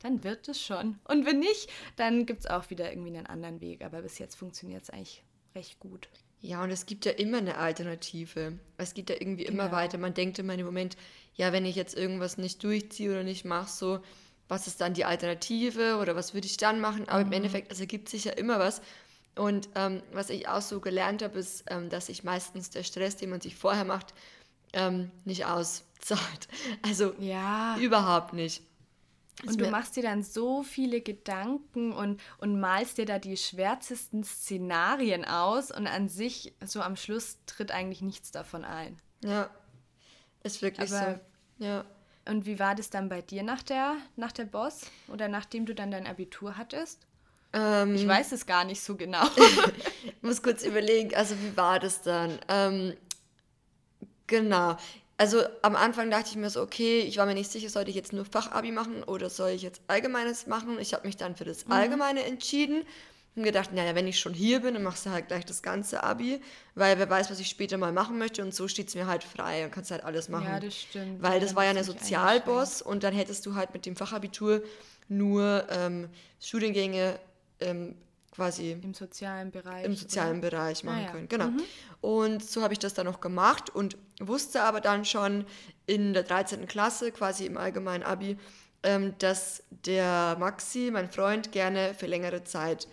dann wird es schon. Und wenn nicht, dann gibt es auch wieder irgendwie einen anderen Weg. Aber bis jetzt funktioniert es eigentlich recht gut.
Ja, und es gibt ja immer eine Alternative. Es geht ja irgendwie immer ja. weiter. Man denkt immer im Moment, ja, wenn ich jetzt irgendwas nicht durchziehe oder nicht mache, so, was ist dann die Alternative oder was würde ich dann machen? Aber mhm. im Endeffekt, es ergibt sich ja immer was. Und ähm, was ich auch so gelernt habe, ist, ähm, dass sich meistens der Stress, den man sich vorher macht, ähm, nicht auszahlt. Also ja. überhaupt nicht.
Und du machst dir dann so viele Gedanken und, und malst dir da die schwärzesten Szenarien aus und an sich, so am Schluss, tritt eigentlich nichts davon ein.
Ja, ist wirklich Aber, so. Ja.
Und wie war das dann bei dir nach der, nach der Boss oder nachdem du dann dein Abitur hattest? Ähm, ich weiß es gar nicht so genau.
ich muss kurz überlegen, also wie war das dann? Ähm, genau, also am Anfang dachte ich mir so, okay, ich war mir nicht sicher, sollte ich jetzt nur Fachabi machen oder soll ich jetzt Allgemeines machen? Ich habe mich dann für das mhm. Allgemeine entschieden und gedacht, naja, wenn ich schon hier bin, dann machst du halt gleich das ganze Abi, weil wer weiß, was ich später mal machen möchte und so steht es mir halt frei und kannst halt alles machen. Ja, das stimmt. Weil das war ja eine Sozialboss und dann hättest du halt mit dem Fachabitur nur ähm, Studiengänge ähm, quasi
im sozialen Bereich
im sozialen oder? Bereich machen ah, ja. können. Genau. Mhm. Und so habe ich das dann noch gemacht und wusste aber dann schon in der 13. Klasse, quasi im allgemeinen Abi, ähm, dass der Maxi, mein Freund, gerne für längere Zeit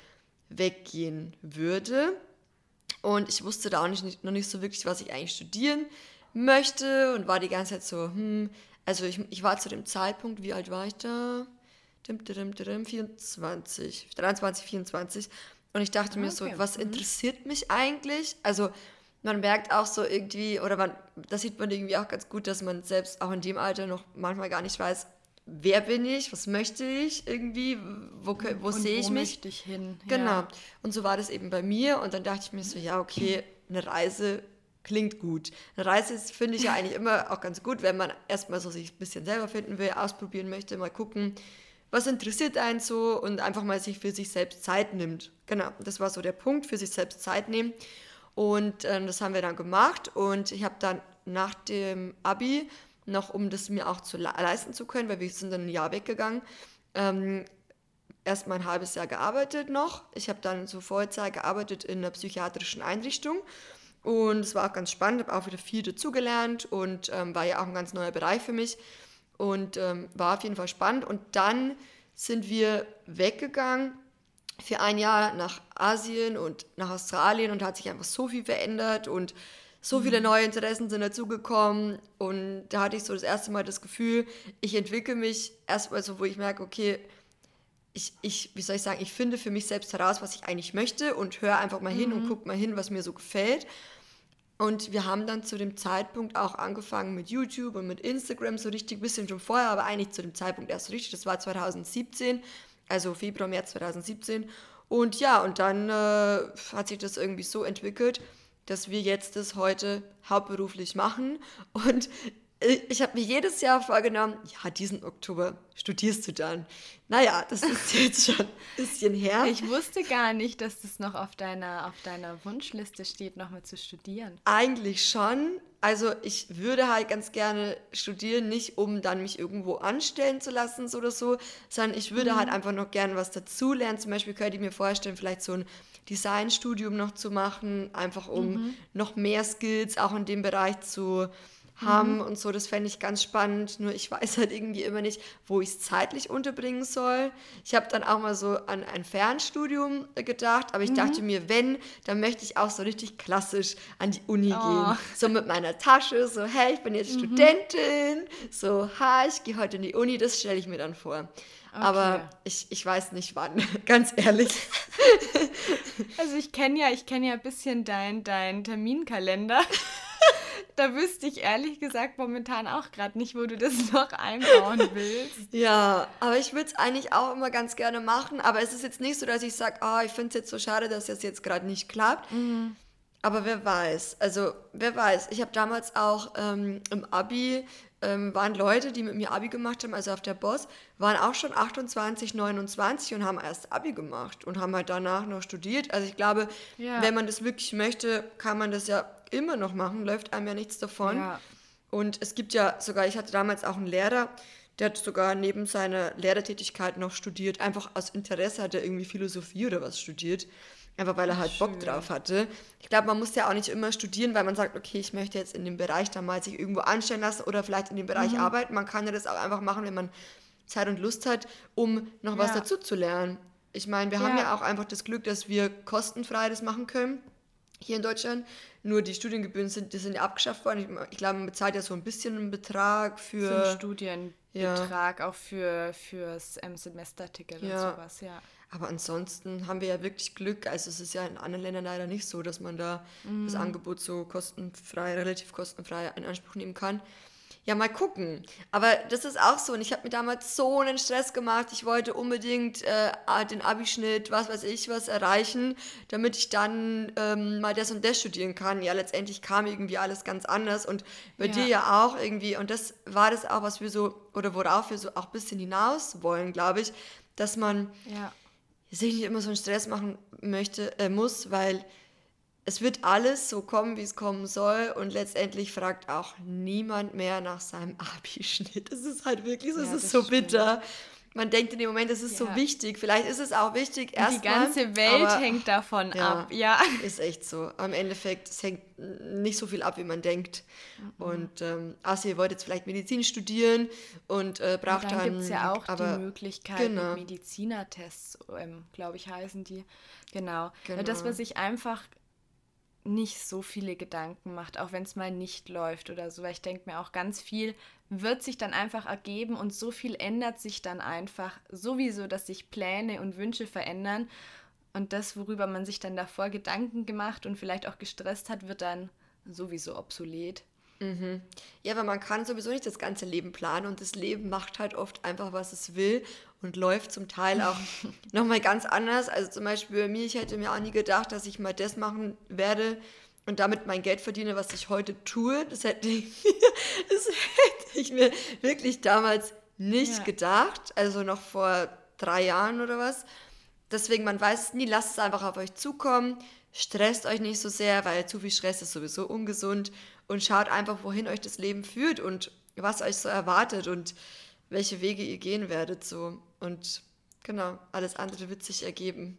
weggehen würde. Und ich wusste da auch nicht, noch nicht so wirklich, was ich eigentlich studieren möchte und war die ganze Zeit so, hm, also ich, ich war zu dem Zeitpunkt, wie alt war ich da? 24, 23, 24. Und ich dachte okay. mir so, was mhm. interessiert mich eigentlich? Also man merkt auch so irgendwie, oder man, das sieht man irgendwie auch ganz gut, dass man selbst auch in dem Alter noch manchmal gar nicht weiß, wer bin ich, was möchte ich irgendwie, wo, wo sehe ich wo mich?
Möchte ich hin?
Genau. Ja. Und so war das eben bei mir. Und dann dachte ich mir so, ja, okay, eine Reise klingt gut. Eine Reise finde ich ja eigentlich immer auch ganz gut, wenn man erstmal so sich ein bisschen selber finden will, ausprobieren möchte, mal gucken, was interessiert einen so und einfach mal sich für sich selbst Zeit nimmt. Genau, das war so der Punkt, für sich selbst Zeit nehmen. Und äh, das haben wir dann gemacht und ich habe dann nach dem Abi noch, um das mir auch zu le leisten zu können, weil wir sind dann ein Jahr weggegangen, ähm, erst mal ein halbes Jahr gearbeitet noch. Ich habe dann so Vollzeit gearbeitet in einer psychiatrischen Einrichtung und es war auch ganz spannend, habe auch wieder viel dazugelernt und ähm, war ja auch ein ganz neuer Bereich für mich und ähm, war auf jeden Fall spannend. Und dann sind wir weggegangen für ein Jahr nach Asien und nach Australien und hat sich einfach so viel verändert und so viele mhm. neue Interessen sind dazugekommen und da hatte ich so das erste Mal das Gefühl, ich entwickle mich erstmal so, wo ich merke, okay, ich, ich, wie soll ich sagen, ich finde für mich selbst heraus, was ich eigentlich möchte und höre einfach mal hin mhm. und gucke mal hin, was mir so gefällt. Und wir haben dann zu dem Zeitpunkt auch angefangen mit YouTube und mit Instagram so richtig, bisschen schon vorher, aber eigentlich zu dem Zeitpunkt erst so richtig. Das war 2017, also Februar, März 2017. Und ja, und dann äh, hat sich das irgendwie so entwickelt, dass wir jetzt das heute hauptberuflich machen. Und ich habe mir jedes Jahr vorgenommen, ja, diesen Oktober studierst du dann. Naja, das ist jetzt schon ein bisschen her.
Ich wusste gar nicht, dass das noch auf deiner, auf deiner Wunschliste steht, nochmal zu studieren.
Eigentlich schon. Also ich würde halt ganz gerne studieren, nicht um dann mich irgendwo anstellen zu lassen oder so, sondern ich würde mhm. halt einfach noch gerne was dazulernen. Zum Beispiel könnte ich mir vorstellen, vielleicht so ein Designstudium noch zu machen, einfach um mhm. noch mehr Skills auch in dem Bereich zu haben mhm. und so. Das fände ich ganz spannend. Nur ich weiß halt irgendwie immer nicht, wo ich es zeitlich unterbringen soll. Ich habe dann auch mal so an ein Fernstudium gedacht, aber ich mhm. dachte mir, wenn, dann möchte ich auch so richtig klassisch an die Uni oh. gehen. So mit meiner Tasche, so, hey, ich bin jetzt mhm. Studentin. So, ha, ich gehe heute in die Uni. Das stelle ich mir dann vor. Okay. Aber ich, ich weiß nicht wann, ganz ehrlich.
Also ich kenne ja, ich kenne ja ein bisschen deinen dein Terminkalender da wüsste ich ehrlich gesagt momentan auch gerade nicht, wo du das noch einbauen willst.
Ja, aber ich würde es eigentlich auch immer ganz gerne machen. Aber es ist jetzt nicht so, dass ich sage, oh, ah, ich finde es jetzt so schade, dass es jetzt gerade nicht klappt. Mhm. Aber wer weiß, also wer weiß. Ich habe damals auch ähm, im Abi, ähm, waren Leute, die mit mir Abi gemacht haben, also auf der Boss, waren auch schon 28, 29 und haben erst Abi gemacht und haben halt danach noch studiert. Also ich glaube, ja. wenn man das wirklich möchte, kann man das ja immer noch machen, läuft einem ja nichts davon. Ja. Und es gibt ja sogar, ich hatte damals auch einen Lehrer, der hat sogar neben seiner Lehrertätigkeit noch studiert, einfach aus Interesse hat er irgendwie Philosophie oder was studiert. Einfach weil er halt Schön. Bock drauf hatte. Ich glaube, man muss ja auch nicht immer studieren, weil man sagt, okay, ich möchte jetzt in dem Bereich dann mal sich irgendwo anstellen lassen oder vielleicht in dem Bereich mhm. arbeiten. Man kann ja das auch einfach machen, wenn man Zeit und Lust hat, um noch ja. was dazu zu lernen. Ich meine, wir ja. haben ja auch einfach das Glück, dass wir kostenfrei das machen können hier in Deutschland. Nur die Studiengebühren sind, die sind ja abgeschafft worden. Ich, ich glaube, man bezahlt ja so ein bisschen einen Betrag für.
Für einen Studienbetrag, ja. auch für fürs ähm, Semesterticket ja. und sowas, ja.
Aber ansonsten haben wir ja wirklich Glück. Also es ist ja in anderen Ländern leider nicht so, dass man da mm. das Angebot so kostenfrei, relativ kostenfrei in Anspruch nehmen kann ja, mal gucken. Aber das ist auch so. Und ich habe mir damals so einen Stress gemacht. Ich wollte unbedingt äh, den Abischnitt, was weiß ich, was erreichen, damit ich dann ähm, mal das und das studieren kann. Ja, letztendlich kam irgendwie alles ganz anders. Und bei ja. dir ja auch irgendwie. Und das war das auch, was wir so, oder worauf wir so auch ein bisschen hinaus wollen, glaube ich, dass man ja. Sich nicht immer so einen Stress machen möchte, äh, muss, weil es wird alles so kommen, wie es kommen soll und letztendlich fragt auch niemand mehr nach seinem Abischnitt. Es ist halt wirklich so, ja, es ist so stimmt. bitter. Man denkt in dem Moment, es ist ja. so wichtig. Vielleicht ist es auch wichtig erstmal.
Die ganze Welt aber, hängt davon ja, ab, ja.
Ist echt so. Am Endeffekt, es hängt nicht so viel ab, wie man denkt. Mhm. Und ähm, Asi wollte jetzt vielleicht Medizin studieren und äh, braucht dann.
Dann gibt es ja auch aber, die Möglichkeit, genau. Medizinertests, ähm, glaube ich, heißen die. Genau. genau. Das, was ich einfach nicht so viele Gedanken macht, auch wenn es mal nicht läuft oder so. Weil ich denke mir auch ganz viel wird sich dann einfach ergeben und so viel ändert sich dann einfach sowieso, dass sich Pläne und Wünsche verändern. Und das, worüber man sich dann davor Gedanken gemacht und vielleicht auch gestresst hat, wird dann sowieso obsolet.
Mhm. Ja, weil man kann sowieso nicht das ganze Leben planen und das Leben macht halt oft einfach, was es will und läuft zum Teil auch nochmal ganz anders. Also zum Beispiel bei mir, ich hätte mir auch nie gedacht, dass ich mal das machen werde und damit mein Geld verdiene, was ich heute tue. Das hätte ich, das hätte ich mir wirklich damals nicht ja. gedacht. Also noch vor drei Jahren oder was. Deswegen, man weiß es nie, lasst es einfach auf euch zukommen. Stresst euch nicht so sehr, weil zu viel Stress ist sowieso ungesund. Und schaut einfach, wohin euch das Leben führt und was euch so erwartet und welche Wege ihr gehen werdet. So. Und genau, alles andere wird sich ergeben.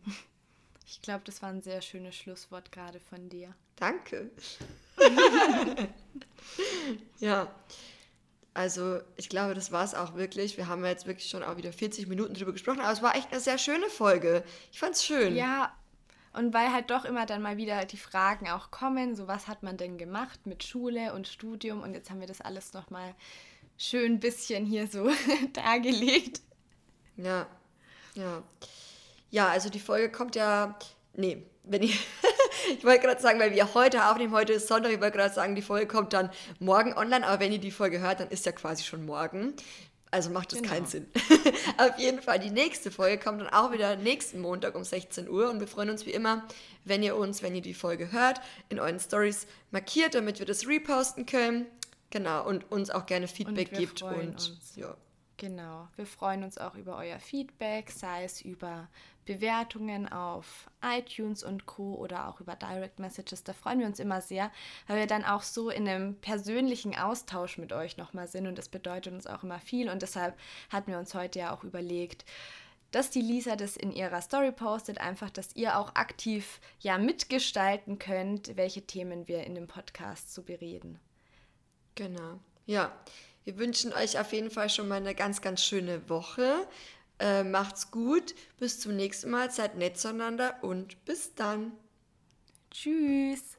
Ich glaube, das war ein sehr schönes Schlusswort gerade von dir.
Danke. ja. Also, ich glaube, das war es auch wirklich. Wir haben jetzt wirklich schon auch wieder 40 Minuten drüber gesprochen, aber es war echt eine sehr schöne Folge. Ich fand es schön.
Ja, und weil halt doch immer dann mal wieder die Fragen auch kommen, so was hat man denn gemacht mit Schule und Studium und jetzt haben wir das alles nochmal schön ein bisschen hier so dargelegt.
Ja, ja. Ja, also die Folge kommt ja, nee, wenn ich, ich wollte gerade sagen, weil wir heute aufnehmen, heute ist Sonntag, ich wollte gerade sagen, die Folge kommt dann morgen online, aber wenn ihr die Folge hört, dann ist ja quasi schon morgen. Also macht das genau. keinen Sinn. Auf jeden Fall, die nächste Folge kommt dann auch wieder nächsten Montag um 16 Uhr und wir freuen uns wie immer, wenn ihr uns, wenn ihr die Folge hört, in euren Stories markiert, damit wir das reposten können. Genau, und uns auch gerne Feedback und gibt. Und uns. ja.
Genau, wir freuen uns auch über euer Feedback, sei es über Bewertungen auf iTunes und Co. oder auch über Direct Messages. Da freuen wir uns immer sehr, weil wir dann auch so in einem persönlichen Austausch mit euch nochmal sind und das bedeutet uns auch immer viel und deshalb hatten wir uns heute ja auch überlegt, dass die Lisa das in ihrer Story postet, einfach, dass ihr auch aktiv ja mitgestalten könnt, welche Themen wir in dem Podcast zu bereden.
Genau. Ja, wir wünschen euch auf jeden Fall schon mal eine ganz, ganz schöne Woche. Äh, macht's gut. Bis zum nächsten Mal. Seid nett zueinander und bis dann.
Tschüss.